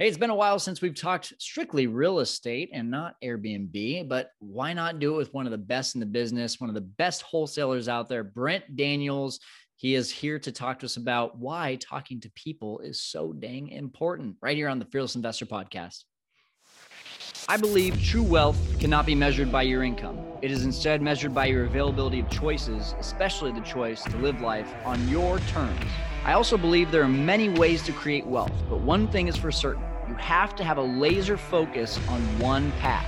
Hey, it's been a while since we've talked strictly real estate and not Airbnb, but why not do it with one of the best in the business, one of the best wholesalers out there, Brent Daniels. He is here to talk to us about why talking to people is so dang important right here on the Fearless Investor Podcast. I believe true wealth cannot be measured by your income. It is instead measured by your availability of choices, especially the choice to live life on your terms. I also believe there are many ways to create wealth, but one thing is for certain you have to have a laser focus on one path.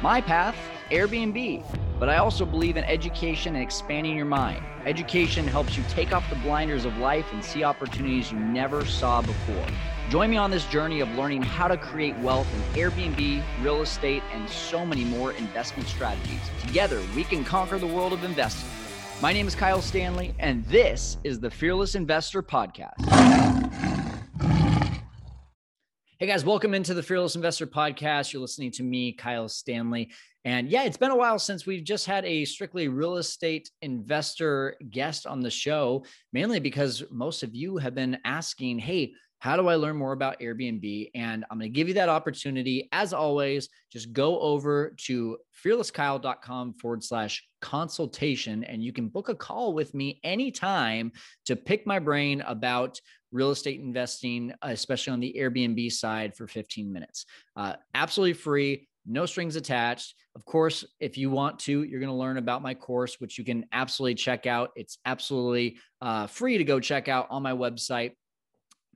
My path, Airbnb, but I also believe in education and expanding your mind. Education helps you take off the blinders of life and see opportunities you never saw before. Join me on this journey of learning how to create wealth in Airbnb, real estate, and so many more investment strategies. Together, we can conquer the world of investing. My name is Kyle Stanley, and this is the Fearless Investor Podcast. Hey guys, welcome into the Fearless Investor Podcast. You're listening to me, Kyle Stanley. And yeah, it's been a while since we've just had a strictly real estate investor guest on the show, mainly because most of you have been asking, hey, how do I learn more about Airbnb? And I'm going to give you that opportunity. As always, just go over to fearlesskyle.com forward slash consultation and you can book a call with me anytime to pick my brain about real estate investing, especially on the Airbnb side for 15 minutes. Uh, absolutely free. No strings attached. Of course, if you want to, you're going to learn about my course, which you can absolutely check out. It's absolutely uh, free to go check out on my website,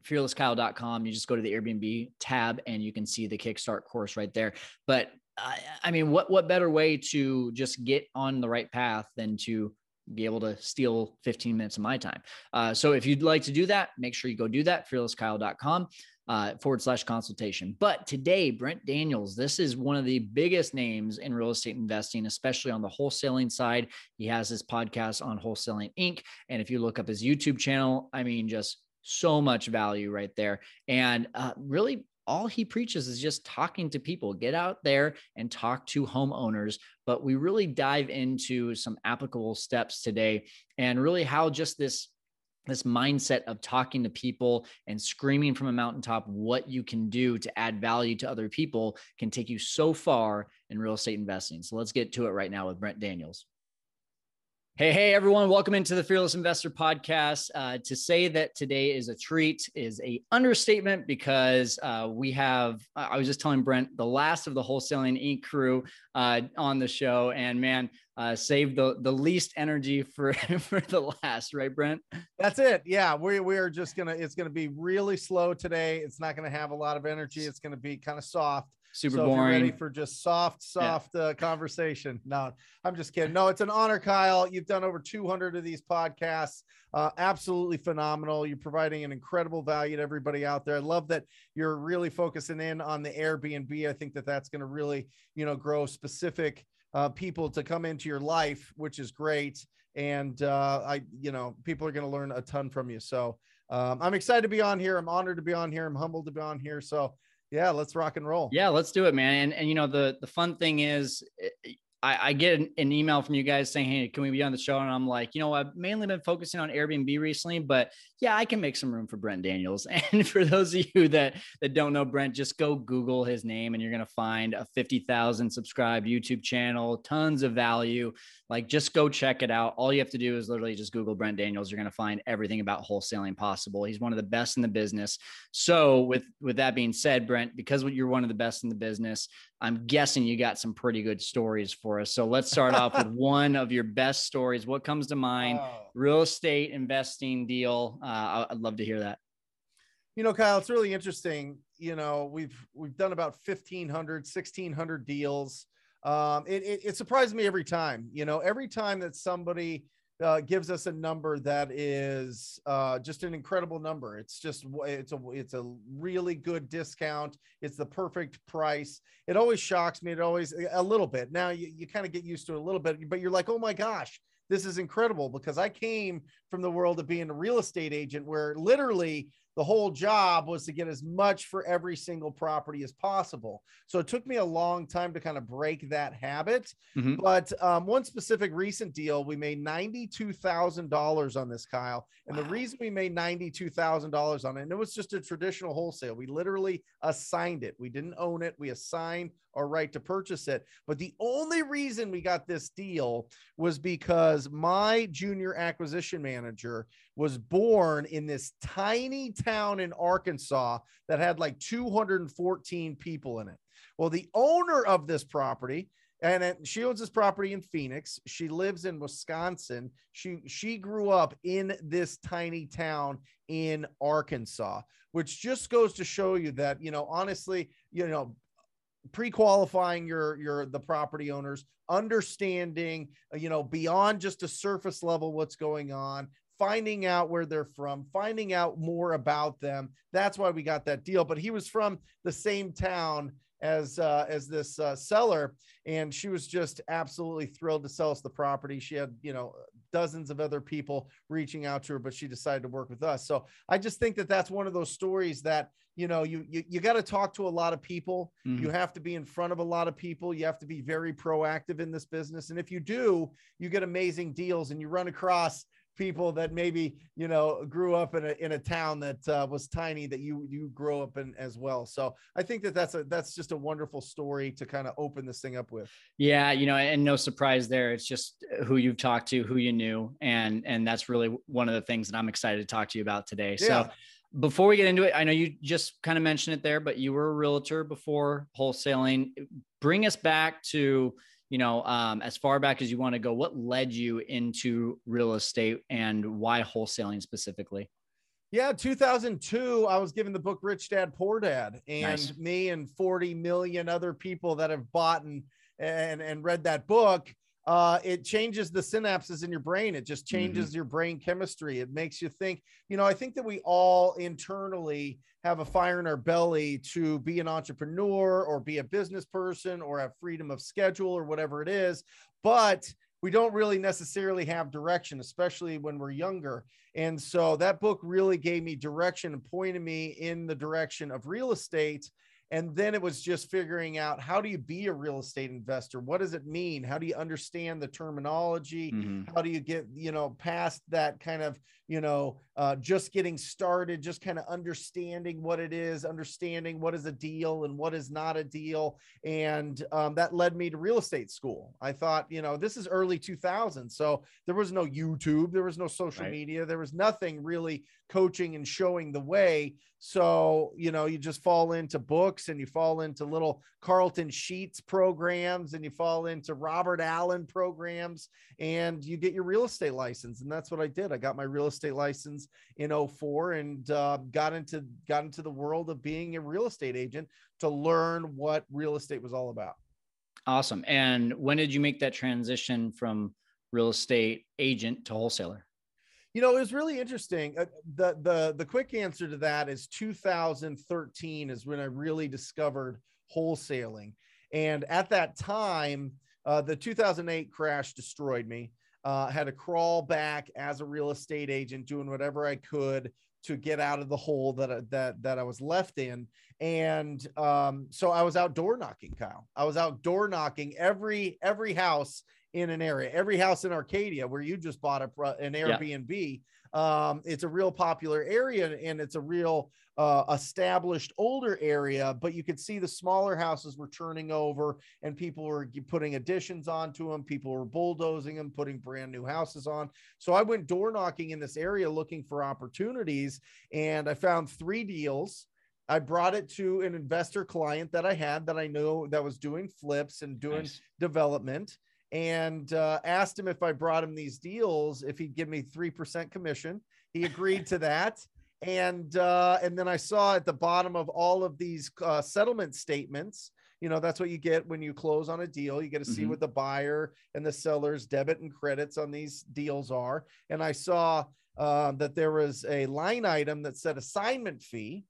fearlesskyle.com. You just go to the Airbnb tab and you can see the Kickstart course right there. But I, I mean, what what better way to just get on the right path than to be able to steal 15 minutes of my time. Uh, so if you'd like to do that, make sure you go do that, fearlesskyle.com uh, forward slash consultation. But today, Brent Daniels, this is one of the biggest names in real estate investing, especially on the wholesaling side. He has his podcast on Wholesaling Inc. And if you look up his YouTube channel, I mean, just so much value right there. And uh, really, all he preaches is just talking to people. Get out there and talk to homeowners. But we really dive into some applicable steps today and really how just this this mindset of talking to people and screaming from a mountaintop what you can do to add value to other people can take you so far in real estate investing. So let's get to it right now with Brent Daniels. Hey, hey, everyone. Welcome into the Fearless Investor Podcast. Uh, to say that today is a treat is a understatement because uh, we have, I was just telling Brent, the last of the Wholesaling Inc. crew uh, on the show. And man, uh, save the, the least energy for, for the last, right, Brent? That's it. Yeah. We, we are just to, it's to be really slow today. It's not to have a lot of energy. It's to be kind of soft super so boring. ready for just soft, soft yeah. uh, conversation. No, I'm just kidding. No, it's an honor, Kyle. You've done over 200 of these podcasts. Uh, absolutely phenomenal. You're providing an incredible value to everybody out there. I love that you're really focusing in on the Airbnb. I think that that's going to really, you know, grow specific uh, people to come into your life, which is great. And uh, I, you know, people are going to learn a ton from you. So um, I'm excited to be on here. I'm honored to be on here. I'm humbled to be on here. So yeah, let's rock and roll. Yeah, let's do it, man. And and you know the the fun thing is eh, I, I get an, an, email from you guys saying, Hey, can we be on the show? And I'm like, you know, I've mainly been focusing on Airbnb recently, but yeah, I can make some room for Brent Daniels. And for those of you that, that don't know Brent, just go Google his name and you're going to find a 50,000 subscribed YouTube channel, tons of value. Like just go check it out. All you have to do is literally just Google Brent Daniels. You're going to find everything about wholesaling possible. He's one of the best in the business. So with, with that being said, Brent, because you're one of the best in the business, I'm guessing you got some pretty good stories for us. So let's start off with one of your best stories. What comes to mind? Oh. Real estate investing deal. Uh, I'd love to hear that. You know, Kyle, it's really interesting. You know, we've we've done about 1,500, 1,600 deals. Um, it, it, it surprises me every time. You know, every time that somebody uh, gives us a number that is uh, just an incredible number. It's just it's a it's a really good discount. It's the perfect price. It always shocks me. It always a little bit. Now you, you kind of get used to it a little bit, but you're like, oh my gosh, this is incredible because I came from the world of being a real estate agent where literally the whole job was to get as much for every single property as possible. So it took me a long time to kind of break that habit. Mm-hmm. But um, one specific recent deal, we made $92,000 on this, Kyle. And wow. the reason we made $92,000 on it, and it was just a traditional wholesale, we literally assigned it. We didn't own it, we assigned our right to purchase it. But the only reason we got this deal was because my junior acquisition manager was born in this tiny town in Arkansas that had like 214 people in it. Well, the owner of this property, and she owns this property in Phoenix. She lives in Wisconsin. She she grew up in this tiny town in Arkansas, which just goes to show you that you know honestly, you know, pre-qualifying your your the property owners, understanding uh, you know beyond just a surface level what's going on, finding out where they're from, finding out more about them. That's why we got that deal. But he was from the same town as uh, as this uh, seller, and she was just absolutely thrilled to sell us the property. She had you know dozens of other people reaching out to her, but she decided to work with us. So I just think that that's one of those stories that you know you you, you got to talk to a lot of people. Mm-hmm. You have to be in front of a lot of people. You have to be very proactive in this business, and if you do, you get amazing deals, and you run across people that maybe you know grew up in a in a town that uh, was tiny that you you grow up in as well. So i think that that's a that's just a wonderful story to kind of open this thing up with. Yeah you know and no surprise there it's just who you've talked to who you knew and and that's really one of the things that i'm excited to talk to you about today. Yeah. so before we get into it i know you just kind of mentioned it there but you were a realtor before wholesaling. Bring us back to you know, um, as far back as you want to go, what led you into real estate and why wholesaling specifically? Yeah, 2002, I was given the book Rich Dad Poor Dad, and nice. me and 40 million other people that have bought and and, and read that book. Uh, it changes the synapses in your brain. It just changes mm-hmm. your brain chemistry. It makes you think. You know, I think that we all internally have a fire in our belly to be an entrepreneur or be a business person or have freedom of schedule or whatever it is. But we don't really necessarily have direction, especially when we're younger. And so that book really gave me direction and pointed me in the direction of real estate and then it was just figuring out how do you be a real estate investor what does it mean how do you understand the terminology mm-hmm. how do you get you know past that kind of you know uh, just getting started just kind of understanding what it is understanding what is a deal and what is not a deal and um, that led me to real estate school i thought you know this is early 2000. so there was no youtube there was no social right. media there was nothing really coaching and showing the way so, you know, you just fall into books and you fall into little Carlton Sheets programs and you fall into Robert Allen programs and you get your real estate license. And that's what I did. I got my real estate license in 04 and uh, got into got into the world of being a real estate agent to learn what real estate was all about. Awesome. And when did you make that transition from real estate agent to wholesaler? You know, it was really interesting. Uh, the the the quick answer to that is 2013 is when I really discovered wholesaling, and at that time, uh, the 2008 crash destroyed me. Uh, had to crawl back as a real estate agent, doing whatever I could to get out of the hole that that that I was left in. And um, so I was outdoor knocking, Kyle. I was outdoor knocking every every house in an area. Every house in Arcadia where you just bought a, an Airbnb, yeah. um, it's a real popular area and it's a real uh, established older area. But you could see the smaller houses were turning over and people were putting additions onto them. People were bulldozing them, putting brand new houses on. So I went door knocking in this area looking for opportunities, and I found three deals. I brought it to an investor client that I had that I know that was doing flips and doing nice. development and uh, asked him if I brought him these deals, if he'd give me 3% commission. He agreed to that. And uh, and then I saw at the bottom of all of these uh, settlement statements, you know, that's what you get when you close on a deal. You get to see mm-hmm. what the buyer and the seller's debit and credits on these deals are. And I saw uh, that there was a line item that said assignment fee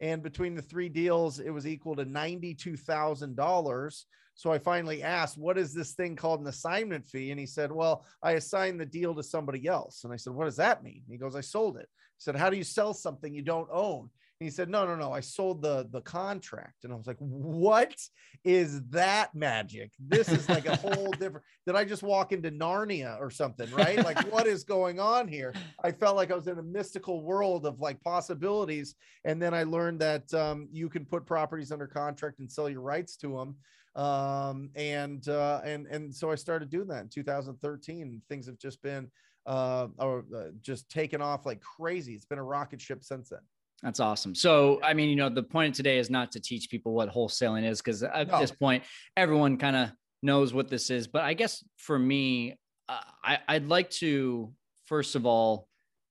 And between the three deals, it was equal to $92,000. So I finally asked, What is this thing called an assignment fee? And he said, Well, I assigned the deal to somebody else. And I said, What does that mean? He goes, I sold it. I said, How do you sell something you don't own? And he said, No, no, no. I sold the the contract. And I was like, What is that magic? This is like a whole different. Did I just walk into Narnia or something? Right? Like, what is going on here? I felt like I was in a mystical world of like possibilities. And then I learned that um, you can put properties under contract and sell your rights to them um, and uh, and and so I started doing that in 2013. Things have just been uh, or uh, just taken off like crazy. It's been a rocket ship since then. That's awesome. So, I mean, you know, the point today is not to teach people what wholesaling is because at no. this point, everyone kind of knows what this is. But I guess for me, uh, I, I'd like to first of all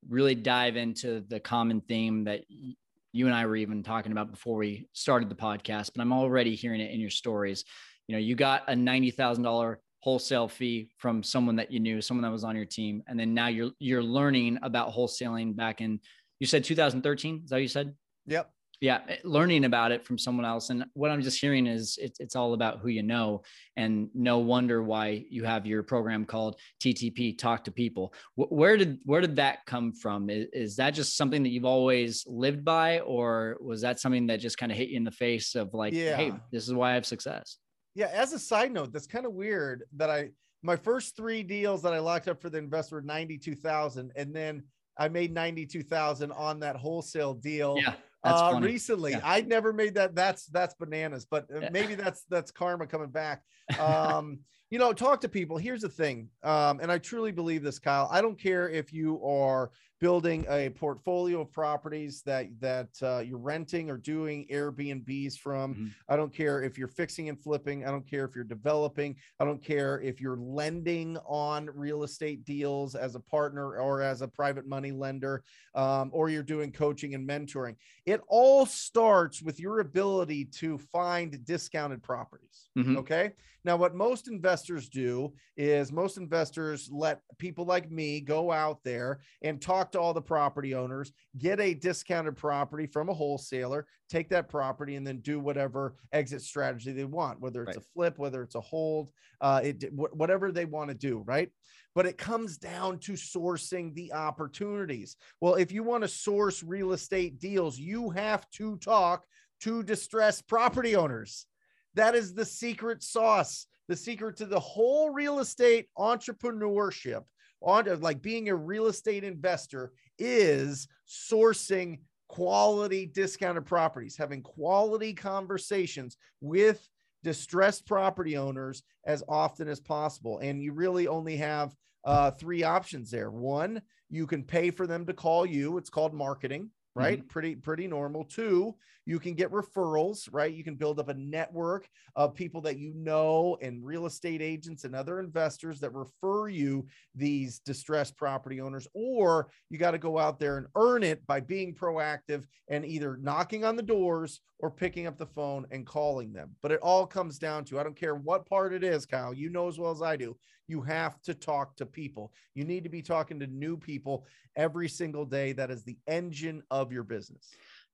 really dive into the common theme that you and I were even talking about before we started the podcast, but I'm already hearing it in your stories. You know, you got a $90,000 wholesale fee from someone that you knew, someone that was on your team. And then now you're, you're learning about wholesaling back in, you said 2013. Is that what you said? Yep yeah eh, learning about it from someone else and what i'm just hearing is it's, it's all about who you know and no wonder why you have your program called ttp talk to people. Where did where did that come from? Is, is that just something that you've always lived by or was that something that just kind of hit you in the face of like yeah. hey this is why i have success? Yeah as a side note that's kind of weird that i my first three deals that i locked up for the investor were 92000 and then i made 92000 on that wholesale deal. Yeah uh, recently. Yeah. I'd never made that. That's that's bananas, but uh, yeah. maybe that's that's karma coming back. Um, you know, talk to people. Here's the thing, um, and I truly believe this, Kyle. I don't care if you are building a portfolio of properties that that uh, you're renting or doing Airbnbs from. Mm-hmm. I don't care if you're fixing and flipping. I don't care if you're developing. I don't care if you're lending on real estate deals as a partner or as a private money lender, um, or you're doing coaching and mentoring. It all starts with your ability to find discounted properties. Mm-hmm. Okay. Now, what most investors do is most investors let people like me go out there and talk to all the property owners, get a discounted property from a wholesaler, take that property, and then do whatever exit strategy they want, whether it's right. a flip, whether it's a hold, uh, it, whatever they want to do. Right. But it comes down to sourcing the opportunities. Well, if you want to source real estate deals, you have to talk to distressed property owners. That is the secret sauce, the secret to the whole real estate entrepreneurship, on like being a real estate investor is sourcing quality discounted properties, having quality conversations with distressed property owners as often as possible. And you really only have uh, three options there. One, you can pay for them to call you. It's called marketing right? Mm-hmm. pretty pretty normal. Too you can get referrals right? You can build up a network of people that you know and real estate agents and other investors that refer you these distressed property owners or you got to go out there and earn it by being proactive and either knocking on the doors or picking up the phone and calling them. But it all comes down to i don't care what part it is kyle you know as well as i do you have to talk to people. You need to be talking to new people every single day. That is the engine of your business.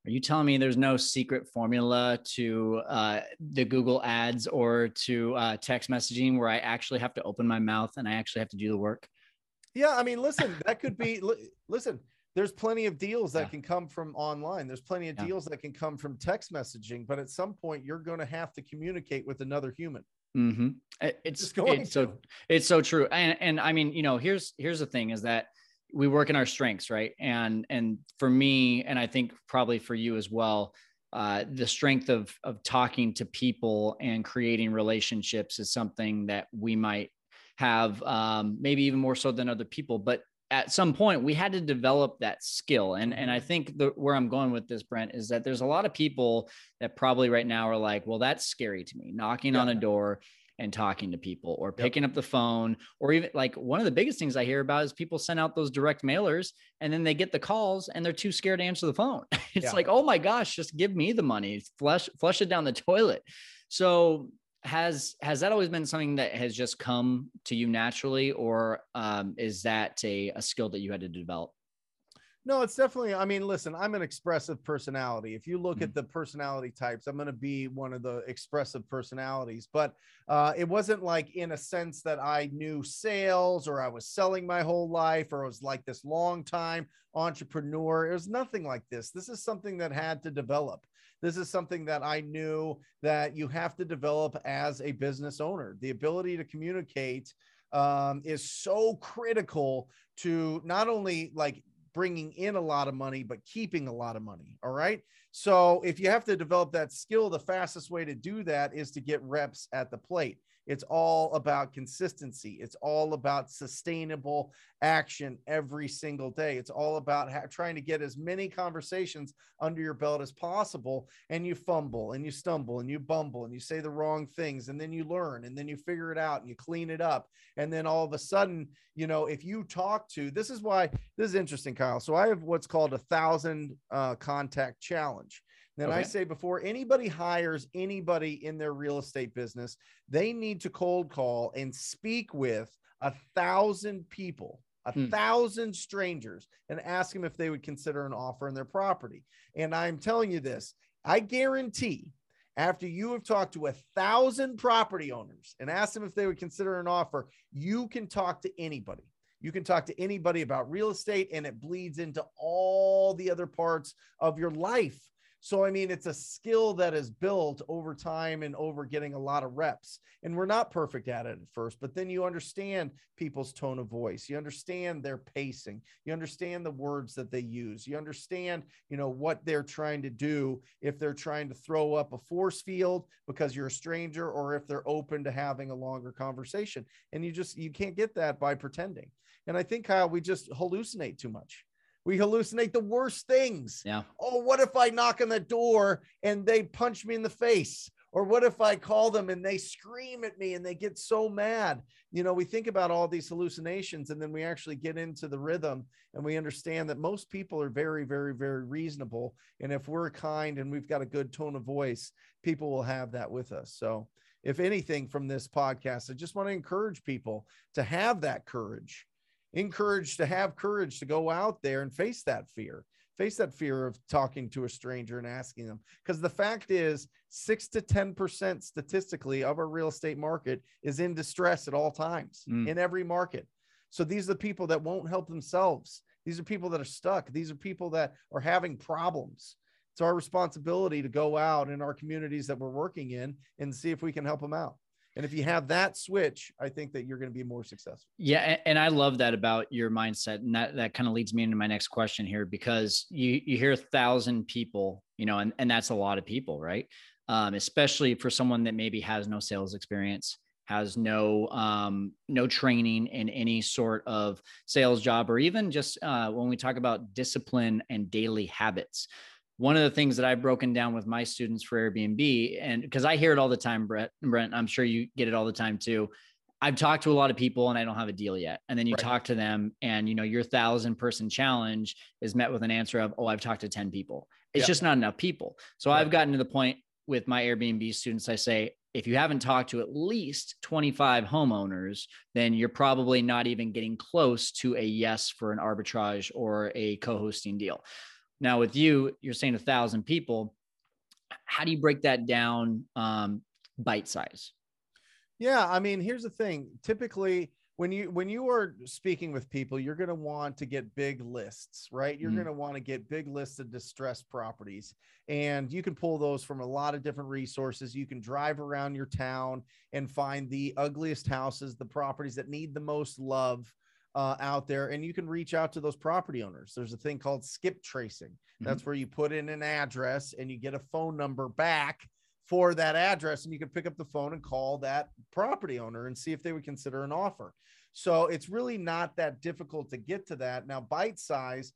Are you telling me there's no secret formula to uh, the Google ads or to uh, text messaging where I actually have to open my mouth and I actually have to do the work? Yeah. I mean, listen, that could be, listen, there's plenty of deals that yeah. can come from online. There's plenty of yeah. deals that can come from text messaging, but at some point you're going to have to communicate with another human. Mm-hmm. It's, it's so it's so true. And and I mean, you know, here's here's the thing is that we work in our strengths, right? And and for me, and I think probably for you as well, uh, the strength of of talking to people and creating relationships is something that we might have um, maybe even more so than other people. But at some point we had to develop that skill and and i mm-hmm. think the, where i'm going with this brent is that there's a lot of people that probably right now are like well that's scary to me knocking yeah. on a door and talking to people or picking yep. up the phone or even like one of the biggest things i hear about is people send out those direct mailers and then they get the calls and they're too scared to answer the phone it's yeah. like oh my gosh just give me the money flush flush it down the toilet so has has that always been something that has just come to you naturally or um, is that a, a skill that you had to develop No, it's definitely. I mean, listen, I'm an expressive personality. If you look Mhm. at the personality types, I'm going to be one of the expressive personalities. But uh, it wasn't like in a sense that I knew sales or I was selling my whole life or I was like this long time entrepreneur. It was nothing like this. This is something that had to develop. This is something that I knew that you have to develop as a business owner. The ability to communicate um, is so critical to not only like bringing in a lot of money, but keeping a lot of money. All right. So if you have to develop that skill, the fastest way to do that is to get reps at the plate. It's all about consistency. It's all about sustainable action every single day. It's all about ha- trying to get as many conversations under your belt as possible. And you fumble and you stumble and you bumble and you say the wrong things. And then you learn and then you figure it out and you clean it up. And then all of a sudden, you know, if you talk to this is why this is interesting, Kyle. So I have what's called a thousand uh, contact challenge. Then I say before anybody hires anybody in their real estate business, they need to cold call and speak with a thousand people, a Hmm. thousand strangers, and ask them if they would consider an offer on their property. And I'm telling you this, I guarantee after you have talked to a thousand property owners and asked them if they would consider an offer, you can talk to anybody. You can talk to anybody about real estate, and it bleeds into all the other parts of your life. So, I mean, it's a skill that is built over time and over getting a lot of reps. And we're not perfect at it at first, but then you understand people's tone of voice. You understand their pacing. You understand the words that they use. You understand, you know, what they're trying to do if they're trying to throw up a force field because you're a stranger or if they're open to having a longer conversation. And you just, you can't get that by pretending. And I think, Kyle, we just hallucinate too much. We hallucinate the worst things Yeah. oh, what if I knock on the door and they punch me in the face? Or what if I call them and they scream at me and they get so mad? You know, we think about all these hallucinations and then we actually get into the rhythm and we understand that most people are very, very, very reasonable. And if we're kind and we've got a good tone of voice, people will have that with us. So, if anything from this podcast, I just want to encourage people to have that courage encouraged to have courage to go out there and face that fear face that fear of talking to a stranger and asking them. Because the fact is 6 to 10% statistically of our real estate market is in distress at all times Mm. in every market. So these are the people that won't help themselves. These are people that are stuck. These are people that are having problems. It's our responsibility to go out in our communities that we're working in and see if we can help them out and if you have that switch i think that you're going to be more successful Yeah, and I love that about your mindset, and that that kind of leads me into my next question here because you you hear a thousand people, you know, and and that's a lot of people, right? Um, especially for someone that maybe has no sales experience, has no um, no training in any sort of sales job, or even just uh, when we talk about discipline and daily habits. One of the things that I've broken down with my students for Airbnb, and because I hear it all the time, Brett, Brent, I'm sure you get it all the time too. I've talked to a lot of people and I don't have a deal yet. And then you Right. talk to them and you know your thousand person challenge is met with an answer of, oh, I've talked to 10 people. It's Yeah. just not enough people. So Right. I've gotten to the point with my Airbnb students, I say, if you haven't talked to at least 25 homeowners, then you're probably not even getting close to a yes for an arbitrage or a co-hosting deal. Now with you, you're saying a thousand people. How do you break that down um, bite size? Yeah, I mean, here's the thing. Typically, when you when you are speaking with people, you're going to want to get big lists, right? You're Mhm. going to want to get big lists of distressed properties, and you can pull those from a lot of different resources. You can drive around your town and find the ugliest houses, the properties that need the most love uh, out there, and you can reach out to those property owners. There's a thing called skip tracing. That's where you put in an address and you get a phone number back for that address and you can pick up the phone and call that property owner and see if they would consider an offer. So it's really not that difficult to get to that. Now, bite size,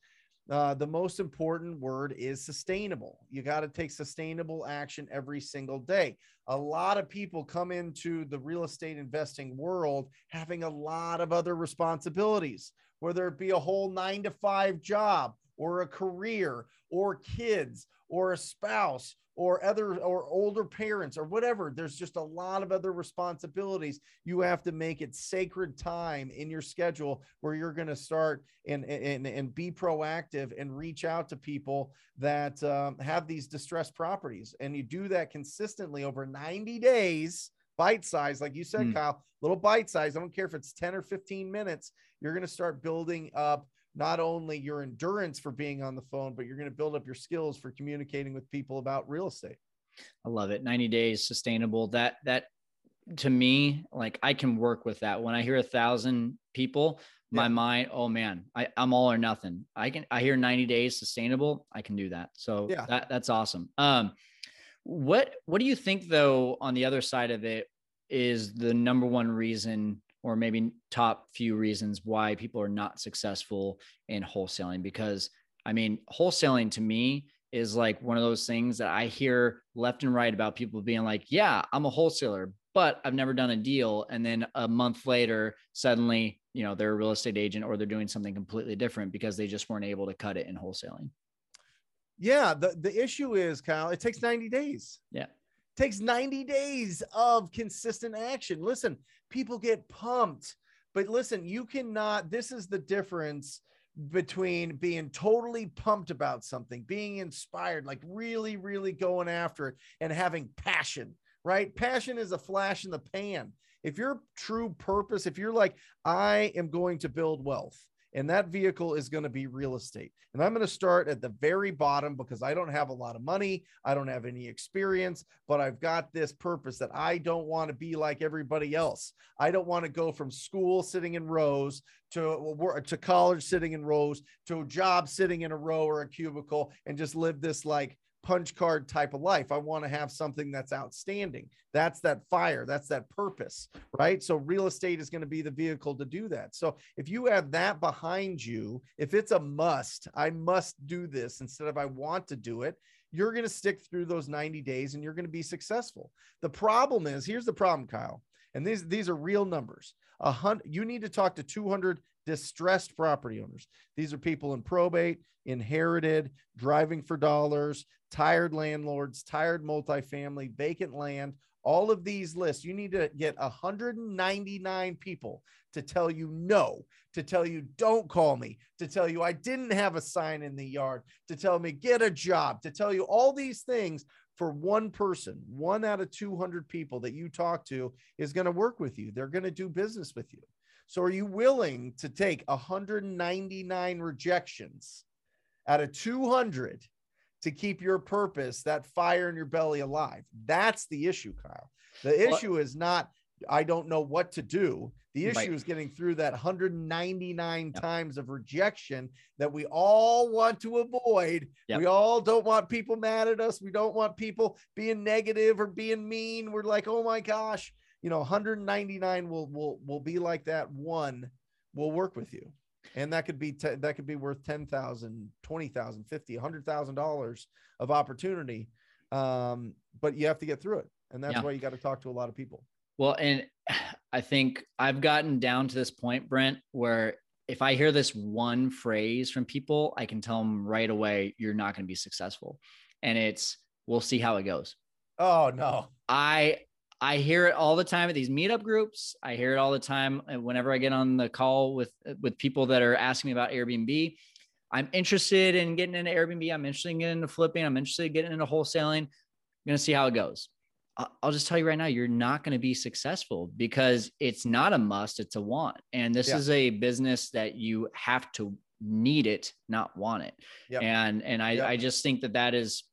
uh, the most important word is sustainable. You got to take sustainable action every single day. A lot of people come into the real estate investing world having a lot of other responsibilities, whether it be a whole nine to five job or a career or kids or a spouse or other or older parents or whatever there's just a lot of other responsibilities. You have to make it sacred time in your schedule where you're going to start and, and and be proactive and reach out to people that um, have these distressed properties. And you do that consistently over 90 days bite size like you said mm. kyle little bite size. I don't care if it's 10 or 15 minutes you're going to start building up not only your endurance for being on the phone, but you're going to build up your skills for communicating with people about real estate. I love it. 90 days sustainable. That, that to me, like I can work with that. When I hear a thousand people, my mind, oh man, I, I'm all or nothing. I can, I hear 90 days sustainable. I can do that. So yeah, that, that's awesome. Um, what, what do you think though, on the other side of it is the number one reason or maybe top few reasons why people are not successful in wholesaling because i mean wholesaling to me is like one of those things that i hear left and right about people being like yeah i'm a wholesaler but i've never done a deal. And then a month later suddenly you know they're a real estate agent or they're doing something completely different because they just weren't able to cut it in wholesaling. Yeah the, the issue is kyle it takes 90 days. Yeah takes 90 days of consistent action. Listen, people get pumped, but listen, you cannot, this is the difference between being totally pumped about something, being inspired, like really, really going after it, and having passion, right? Passion is a flash in the pan. If your true purpose, if you're like, I am going to build wealth, and that vehicle is going to be real estate. And I'm going to start at the very bottom because I don't have a lot of money. I don't have any experience, but I've got this purpose that I don't want to be like everybody else. I don't want to go from school sitting in rows to, to college sitting in rows to a job sitting in a row or a cubicle and just live this like punch card type of life. I want to have something that's outstanding. That's that fire. That's that purpose, right? So real estate is going to be the vehicle to do that. So if you have that behind you, if it's a must, I must do this instead of I want to do it, you're going to stick through those 90 days and you're going to be successful. The problem is, here's the problem, Kyle. And these these are real numbers. A hundred, you need to talk to 200 distressed property owners. These are people in probate, inherited, driving for dollars, tired landlords, tired multifamily, vacant land, all of these lists. You need to get 199 people to tell you no, to tell you don't call me, to tell you I didn't have a sign in the yard, to tell me get a job, to tell you all these things for one person, one out of 200 people that you talk to is going to work with you. They're going to do business with you. So are you willing to take 199 rejections out of 200 to keep your purpose, that fire in your belly alive? That's the issue, Kyle. The issue is not I don't know what to do. The issue right. is getting through that 199 yep. times of rejection that we all want to avoid. Yep. We all don't want people mad at us. We don't want people being negative or being mean. We're like, oh my gosh, you know 199 will will will be like that one will work with you and that could be t- that could be worth 10,000 20,000 50 100,000 dollars of opportunity. Um, but you have to get through it. And that's yeah. why you got to talk to a lot of people. Well and i think i've gotten down to this point brent where if i hear this one phrase from people i can tell them right away you're not going to be successful. And it's we'll see how it goes. Oh no. I I hear it all the time at these meetup groups. I hear it all the time uh, whenever I get on the call with uh, with people that are asking me about Airbnb. I'm interested in getting into Airbnb. I'm interested in getting into flipping. I'm interested in getting into wholesaling. I'm going to see how it goes. I'll just tell you right now, you're not going to be successful because it's not a must, it's a want. And this yeah. is a business that you have to need it, not want it. Yep. And and I, yep. I just think that that is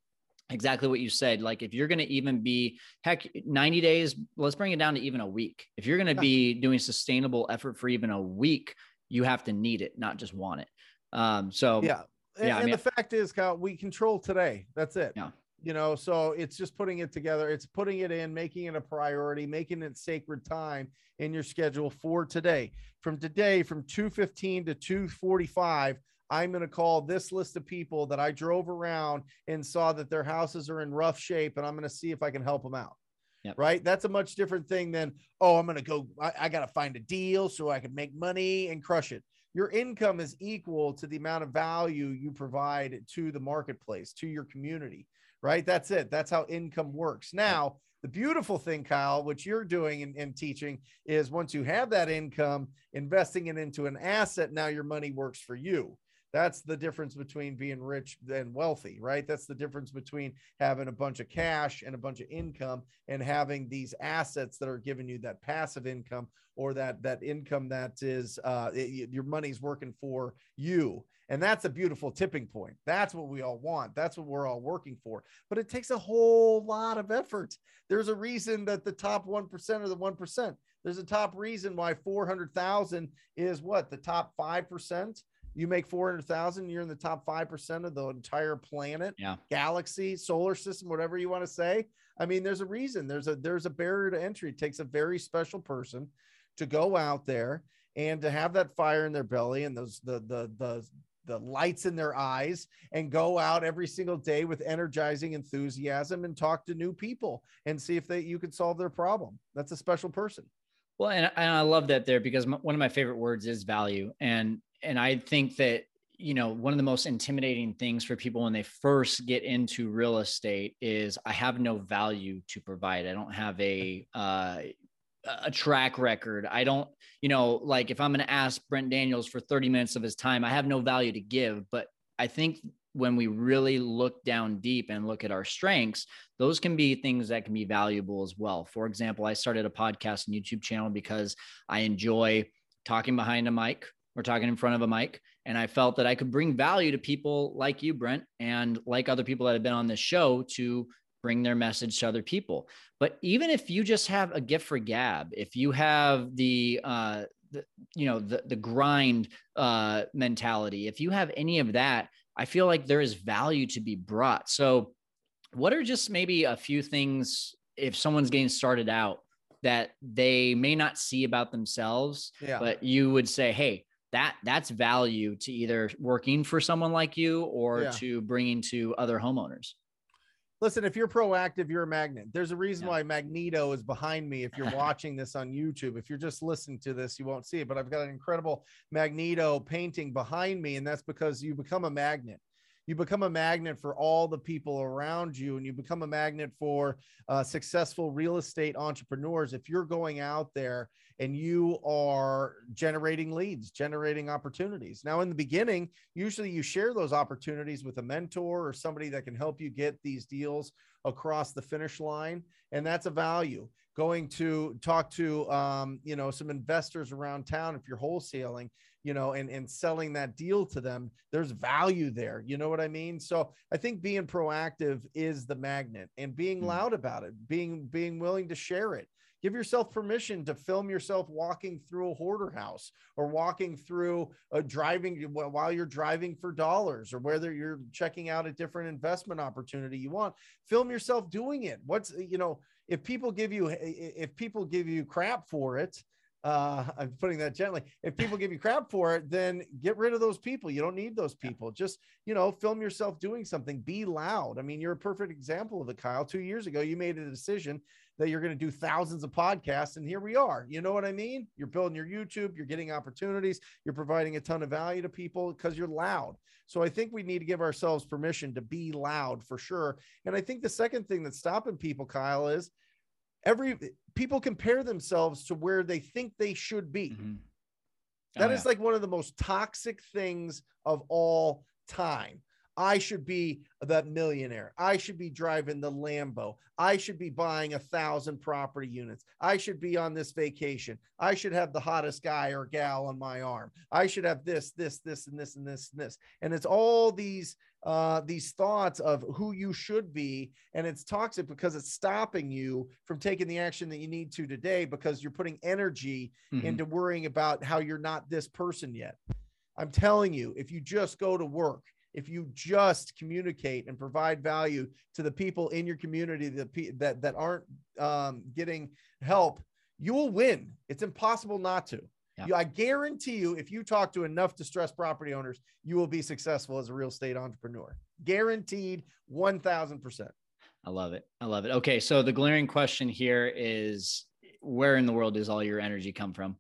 exactly what you said. Like if you're going to even be heck 90 days, let's bring it down to even a week. If you're going to be doing sustainable effort for even a week, you have to need it, not just want it. Um, so yeah. And, yeah, and I mean, the fact is, Kyle, we control today. That's it. Yeah. You know, so it's just putting it together. It's putting it in, making it a priority, making it sacred time in your schedule for today. From today, from 215 to 245, I'm going to call this list of people that I drove around and saw that their houses are in rough shape, and I'm going to see if I can help them out. Yep. Right. That's a much different thing than, oh, I'm going to go, I, I got to find a deal so I can make money and crush it. Your income is equal to the amount of value you provide to the marketplace, to your community. right? That's it. That's how income works. Now, the beautiful thing, Kyle, which you're doing and, and teaching is once you have that income, investing it into an asset, now your money works for you. That's the difference between being rich and wealthy, right? That's the difference between having a bunch of cash and a bunch of income and having these assets that are giving you that passive income or that that income that is uh, it, your money's working for you. And that's a beautiful tipping point. That's what we all want. That's what we're all working for. But it takes a whole lot of effort. There's a reason that the top 1% are the 1%. There's a top reason why 400,000 is what? The top 5%? You make 400,000, you're in the top 5% of the entire planet, yeah. galaxy, solar system, whatever you want to say. I mean, there's a reason. There's a there's a barrier to entry. It takes a very special person to go out there and to have that fire in their belly and those the the the the lights in their eyes and go out every single day with energizing enthusiasm and talk to new people and see if they you can solve their problem. That's a special person. Well, and, and I love that there because one of my favorite words is value. And and I think that you know one of the most intimidating things for people when they first get into real estate is I have no value to provide. I don't have a uh, a track record. I don't, you know, like if I'm going to ask Brent Daniels for 30 minutes of his time, I have no value to give. But I think when we really look down deep and look at our strengths, those can be things that can be valuable as well. For example, I started a podcast and YouTube channel because I enjoy talking behind a mic or talking in front of a mic. And I felt that I could bring value to people like you, Brent, and like other people that have been on this show to bring their message to other people. But even if you just have a gift for gab, if you have the, uh, the you know, the, the grind uh, mentality, if you have any of that, I feel like there is value to be brought. So, what are just maybe a few things if someone's getting started out that they may not see about themselves, yeah. but you would say, hey, that that's value to either working for someone like you or yeah. to bringing to other homeowners listen if you're proactive you're a magnet there's a reason yeah. why magneto is behind me if you're watching this on youtube if you're just listening to this you won't see it but i've got an incredible magneto painting behind me and that's because you become a magnet you become a magnet for all the people around you and you become a magnet for uh, successful real estate entrepreneurs. If you're going out there and you are generating leads generating opportunities. Now in the beginning usually you share those opportunities with a mentor or somebody that can help you get these deals across the finish line and that's a value going to talk to um, you know some investors around town if you're wholesaling you know, and, and selling that deal to them, there's value there. You know what I mean? So I think being proactive is the magnet and being mm-hmm. loud about it, being, being willing to share it. Give yourself permission to film yourself walking through a hoarder house or walking through a driving while you're driving for dollars or whether you're checking out a different investment opportunity you want. Film yourself doing it. What's, you know, if people give you if people give you crap for it, uh, I'm putting that gently. If people give you crap for it, then get rid of those people. You don't need those people. Just, you know, film yourself doing something. Be loud. I mean, you're a perfect example of it, Kyle. Two years ago, you made a decision that you're going to do thousands of podcasts, and here we are. You know what I mean? You're building your YouTube, you're getting opportunities, you're providing a ton of value to people because you're loud. So I think we need to give ourselves permission to be loud for sure. And I think the second thing that's stopping people, Kyle, is every people compare themselves to where they think they should be. Mm-hmm. Oh, that is yeah. like one of the most toxic things of all time. I should be that millionaire. I should be driving the Lambo. I should be buying a thousand property units. I should be on this vacation. I should have the hottest guy or gal on my arm. I should have this, this, this, and this, and this, and this. And it's all these uh, these thoughts of who you should be. And it's toxic because it's stopping you from taking the action that you need to today because you're putting energy mm-hmm. into worrying about how you're not this person yet. I'm telling you, if you just go to work, if you just communicate and provide value to the people in your community that that, that aren't um, getting help, you will win. It's impossible not to. Yeah. You, I guarantee you, if you talk to enough distressed property owners, you will be successful as a real estate entrepreneur. Guaranteed 1000%. I love it. I love it. Okay. So the glaring question here is where in the world does all your energy come from?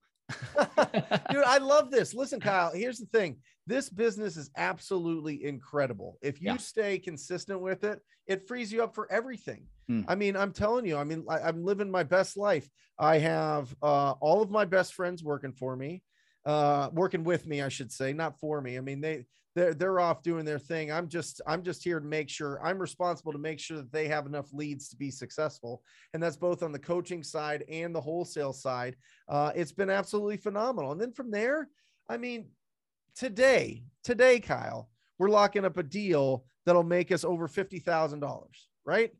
Dude, I love this. Listen, Kyle, here's the thing this business is absolutely incredible. If you Yeah. stay consistent with it, it frees you up for everything. Hmm. I mean, I'm telling you, I mean, I, I'm living my best life. I have uh, all of my best friends working for me, uh, working with me, I should say, not for me. I mean, they they're they're off doing their thing. I'm just I'm just here to make sure I'm responsible to make sure that they have enough leads to be successful, and that's both on the coaching side and the wholesale side. Uh, it's been absolutely phenomenal. And then from there, I mean, today, today, Kyle, we're locking up a deal that'll make us over fifty thousand dollars, right?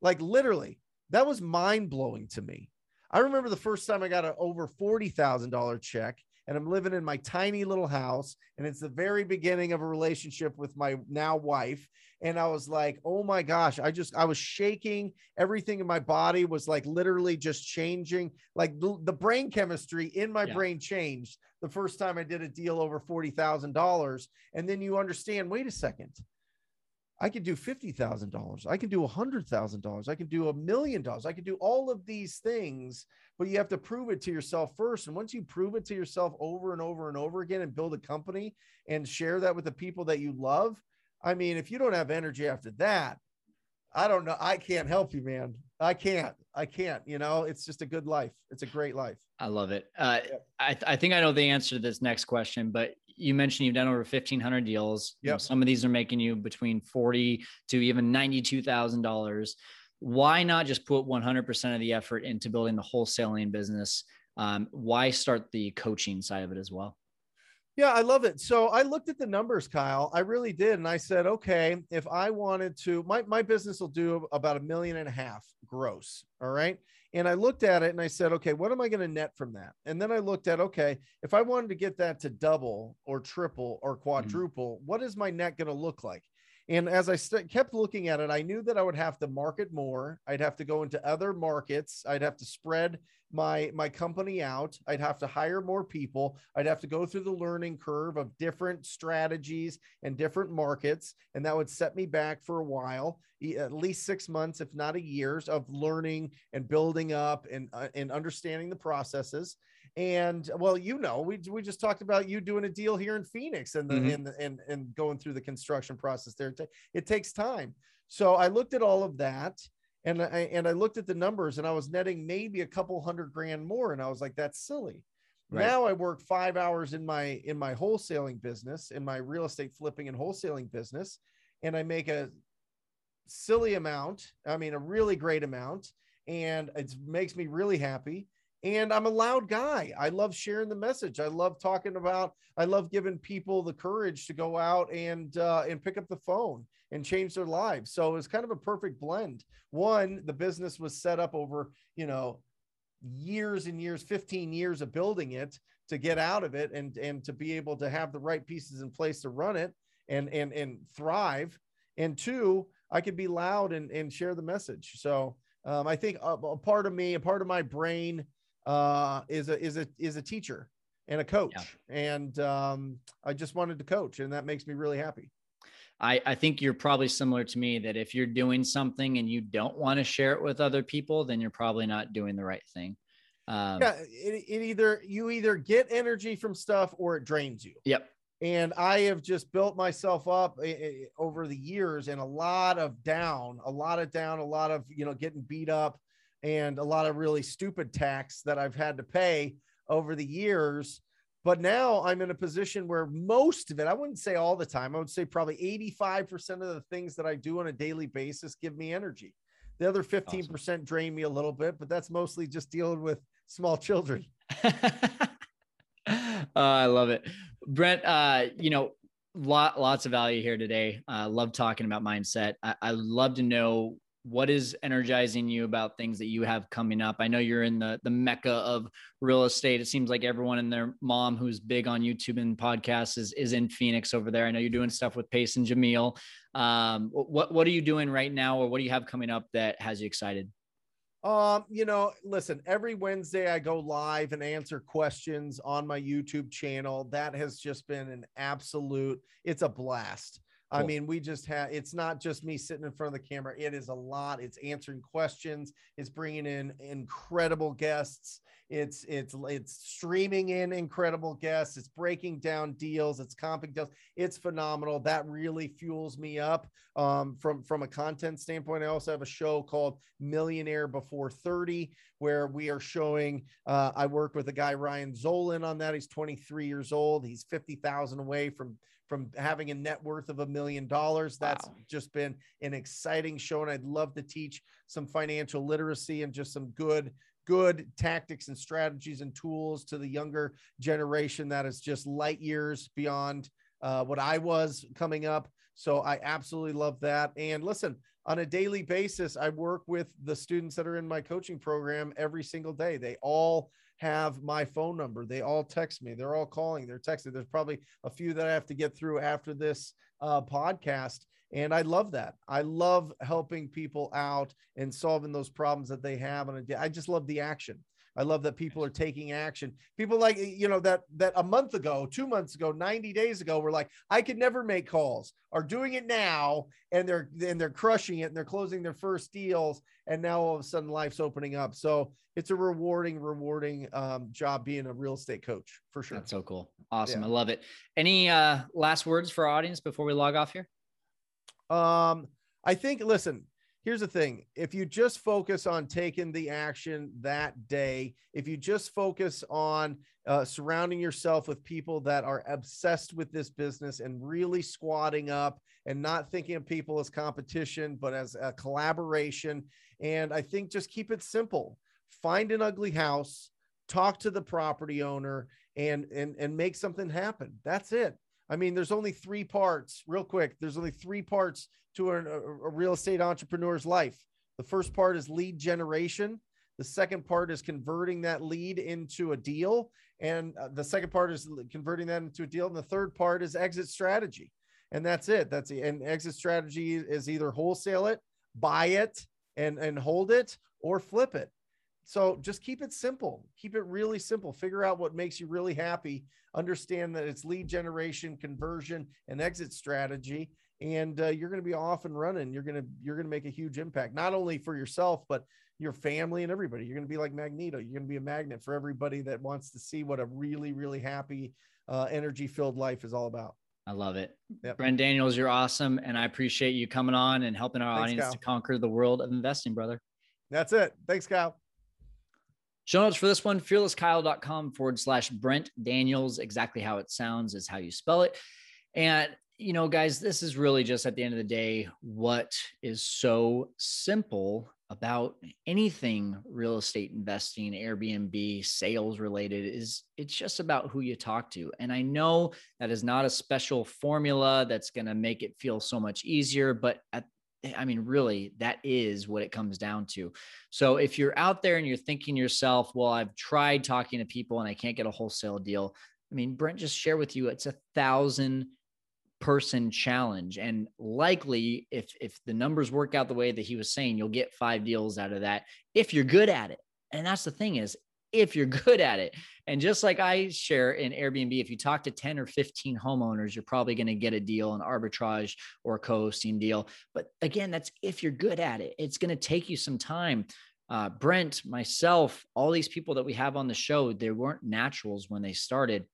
Like literally, that was mind blowing to me. I remember the first time I got an over forty thousand dollar check, and I'm living in my tiny little house, and it's the very beginning of a relationship with my now wife. And I was like, oh my gosh, I just, I was shaking. Everything in my body was like literally just changing. Like the, the brain chemistry in my Yeah. brain changed the first time I did a deal over $40,000. And then you understand, wait a second. I could do $50,000. I can do $100,000. I can do a million dollars. I can do all of these things, but you have to prove it to yourself first. And once you prove it to yourself over and over and over again and build a company and share that with the people that you love, I mean, if you don't have energy after that, I don't know. I can't help you, man. I can't. I can't. You know, it's just a good life. It's a great life. I love it. Uh, Yep. I, I think I know the answer to this next question, but you mentioned you've done over 1,500 deals. You know, some of these are making you between 40 to even $92,000. Why not just put 100% of the effort into building the wholesaling business? Um, why start the coaching side of it as well? Yeah, I love it. So I looked at the numbers, Kyle. I really did. And I said, okay, if I wanted to, my, my business will do about a million and a half gross. All right. And I looked at it and I said, okay, what am I going to net from that? And then I looked at, okay, if I wanted to get that to double or triple or mm. quadruple, what is my net going to look like? And as I st- kept looking at it, I knew that I would have to market more. I'd have to go into other markets. I'd have to spread my my company out. I'd have to hire more people. I'd have to go through the learning curve of different strategies and different markets, and that would set me back for a while, at least six months, if not a years, of learning and building up and uh, and understanding the processes. And well, you know, we we just talked about you doing a deal here in Phoenix and the Mhm. and, and and going through the construction process there. It ta- It takes time. So I looked at all of that and I and I looked at the numbers and I was netting maybe a couple hundred grand more. And I was like, that's silly. Right. Now I work five hours in my in my wholesaling business, in my real estate flipping and wholesaling business, and I make a silly amount. I mean, a really great amount, and it makes me really happy. And I'm a loud guy. I love sharing the message. I love talking about. I love giving people the courage to go out and uh, and pick up the phone and change their lives. So it's kind of a perfect blend. One, the business was set up over you know years and years, 15 years of building it to get out of it and and to be able to have the right pieces in place to run it and and and thrive. And two, I could be loud and and share the message. So um, I think a, a part of me, a part of my brain, uh, is a is a is a teacher and a coach, and um, I just wanted to coach, and that makes me really happy. I, I think you're probably similar to me that if you're doing something and you don't want to share it with other people, then you're probably not doing the right thing. Um, yeah, it, it either you either get energy from stuff or it drains you. Yep. and I have just built myself up eh, eh, over the years and a lot of down, a lot of down, a lot of you know getting beat up, and a lot of really stupid tax that I've had to pay over the years. But now I'm in a position where most of it, I wouldn't say all the time, I would say probably 85% of the things that I do on a daily basis give me energy. The other 15% drain me a little bit, but that's mostly just dealing with small children. uh, I love it, Brent. Uh, you know, lot lots of value here today. Uh, love talking about mindset. I, I love to know what is energizing you about things that you have coming up. I know you're in the the mecca of real estate. It seems like everyone and their mom who's big on YouTube and podcasts is is in Phoenix over there. I know you're doing stuff with Pace and Jamil. Um, what what are you doing right now, or what do you have coming up that has you excited? Um, you know, listen, every Wednesday I go live and answer questions on my YouTube channel. That has just been an absolute, it's a blast. I mean, we just have, it's not just me sitting in front of the camera. It is a lot. It's answering questions. It's bringing in incredible guests. It's, it's, it's streaming in incredible guests. It's breaking down deals. It's comping deals. It's phenomenal. That really fuels me up um, from, from a content standpoint. I also have a show called Millionaire Before 30, where we are showing, uh, I work with a guy, Ryan Zolan on that. He's 23 years old. He's 50,000 away from from having a net worth of a million dollars. That's wow. just been an exciting show. And I'd love to teach some financial literacy and just some good, good tactics and strategies and tools to the younger generation that is just light years beyond uh, what I was coming up. So I absolutely love that. And listen, on a daily basis, I work with the students that are in my coaching program every single day. They all have my phone number. They all text me. They're all calling. They're texting. There's probably a few that I have to get through after this uh, podcast. And I love that. I love helping people out and solving those problems that they have. And I just love the action. I love that people are taking action. People like, you know, that that a month ago, two months ago, 90 days ago, were like, I could never make calls, are doing it now, and they're and they're crushing it and they're closing their first deals. And now all of a sudden life's opening up. So it's a rewarding, rewarding um, job being a real estate coach for sure. That's so cool. Awesome. Yeah. I love it. Any uh last words for our audience before we log off here? Um, I think listen, here's the thing if you just focus on taking the action that day if you just focus on uh, surrounding yourself with people that are obsessed with this business and really squatting up and not thinking of people as competition but as a collaboration and i think just keep it simple. Find an ugly house talk to the property owner and and and make something happen. That's it I mean, there's only three parts, real quick. There's only three parts to a, a, real estate entrepreneur's life. The first part is lead generation. The second part is converting that lead into a deal. And uh, the second part is converting that into a deal. And the third part is exit strategy. And that's it. That's the And exit strategy is either wholesale it, buy it, and, and hold it, or flip it. So just keep it simple. Keep it really simple. Figure out what makes you really happy. Understand that it's lead generation, conversion, and exit strategy, and uh, you're going to be off and running. You're going to you're going to make a huge impact, not only for yourself but your family and everybody. You're going to be like Magneto. You're going to be a magnet for everybody that wants to see what a really really happy, uh, energy filled life is all about. I love it. Yep. Brent Daniels, you're awesome. And I appreciate you coming on and helping our Thanks, audience Kyle. to conquer the world of investing, brother. That's it. Thanks, Kyle. Show notes for this one, fearlesskyle.com forward slash Brent Daniels. Exactly how it sounds is how you spell it. And, you know, guys, this is really just at the end of the day what is so simple about anything real estate investing, Airbnb, sales related is it's just about who you talk to. And I know that is not a special formula that's going to make it feel so much easier, but at Eh, I mean, really, that is what it comes down to. So if you're out there and you're thinking yourself, well, I've tried talking to people and I can't get a wholesale deal. I mean, Brent just shared with you it's a thousand person challenge. And likely if if the numbers work out the way that he was saying, you'll get five deals out of that if you're good at it. And that's the thing is if you're good at it. And just like I share in Airbnb, if you talk to 10 or 15 homeowners, you're probably going to get a deal, an arbitrage or co-hosting deal. But again, that's if you're good at it. It's going to take you some time. Uh, Brent, myself, all these people that we have on the show, they weren't naturals when they started.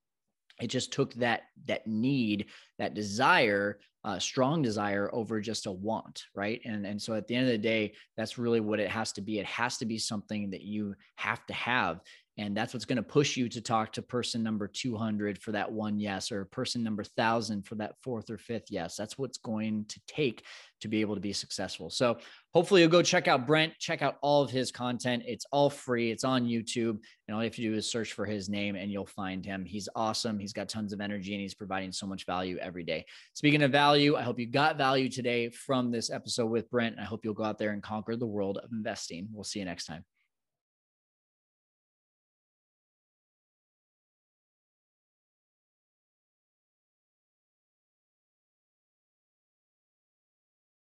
It just took that that need, that desire uh, strong desire over just a want, right? And and so at the end of the day, that's really what it has to be. It has to be something that you have to have. And that's what's going to push you to talk to person number 200 for that one yes, or person number 1000 for that fourth or fifth yes. That's what's going to take to be able to be successful. So hopefully you'll go check out Brent, check out all of his content. It's all free, it's on YouTube. And all you have to do is search for his name and you'll find him. He's awesome. He's got tons of energy and he's providing so much value every day. Speaking of value, I hope you got value today from this episode with Brent. I hope you'll go out there and conquer the world of investing. We'll see you next time.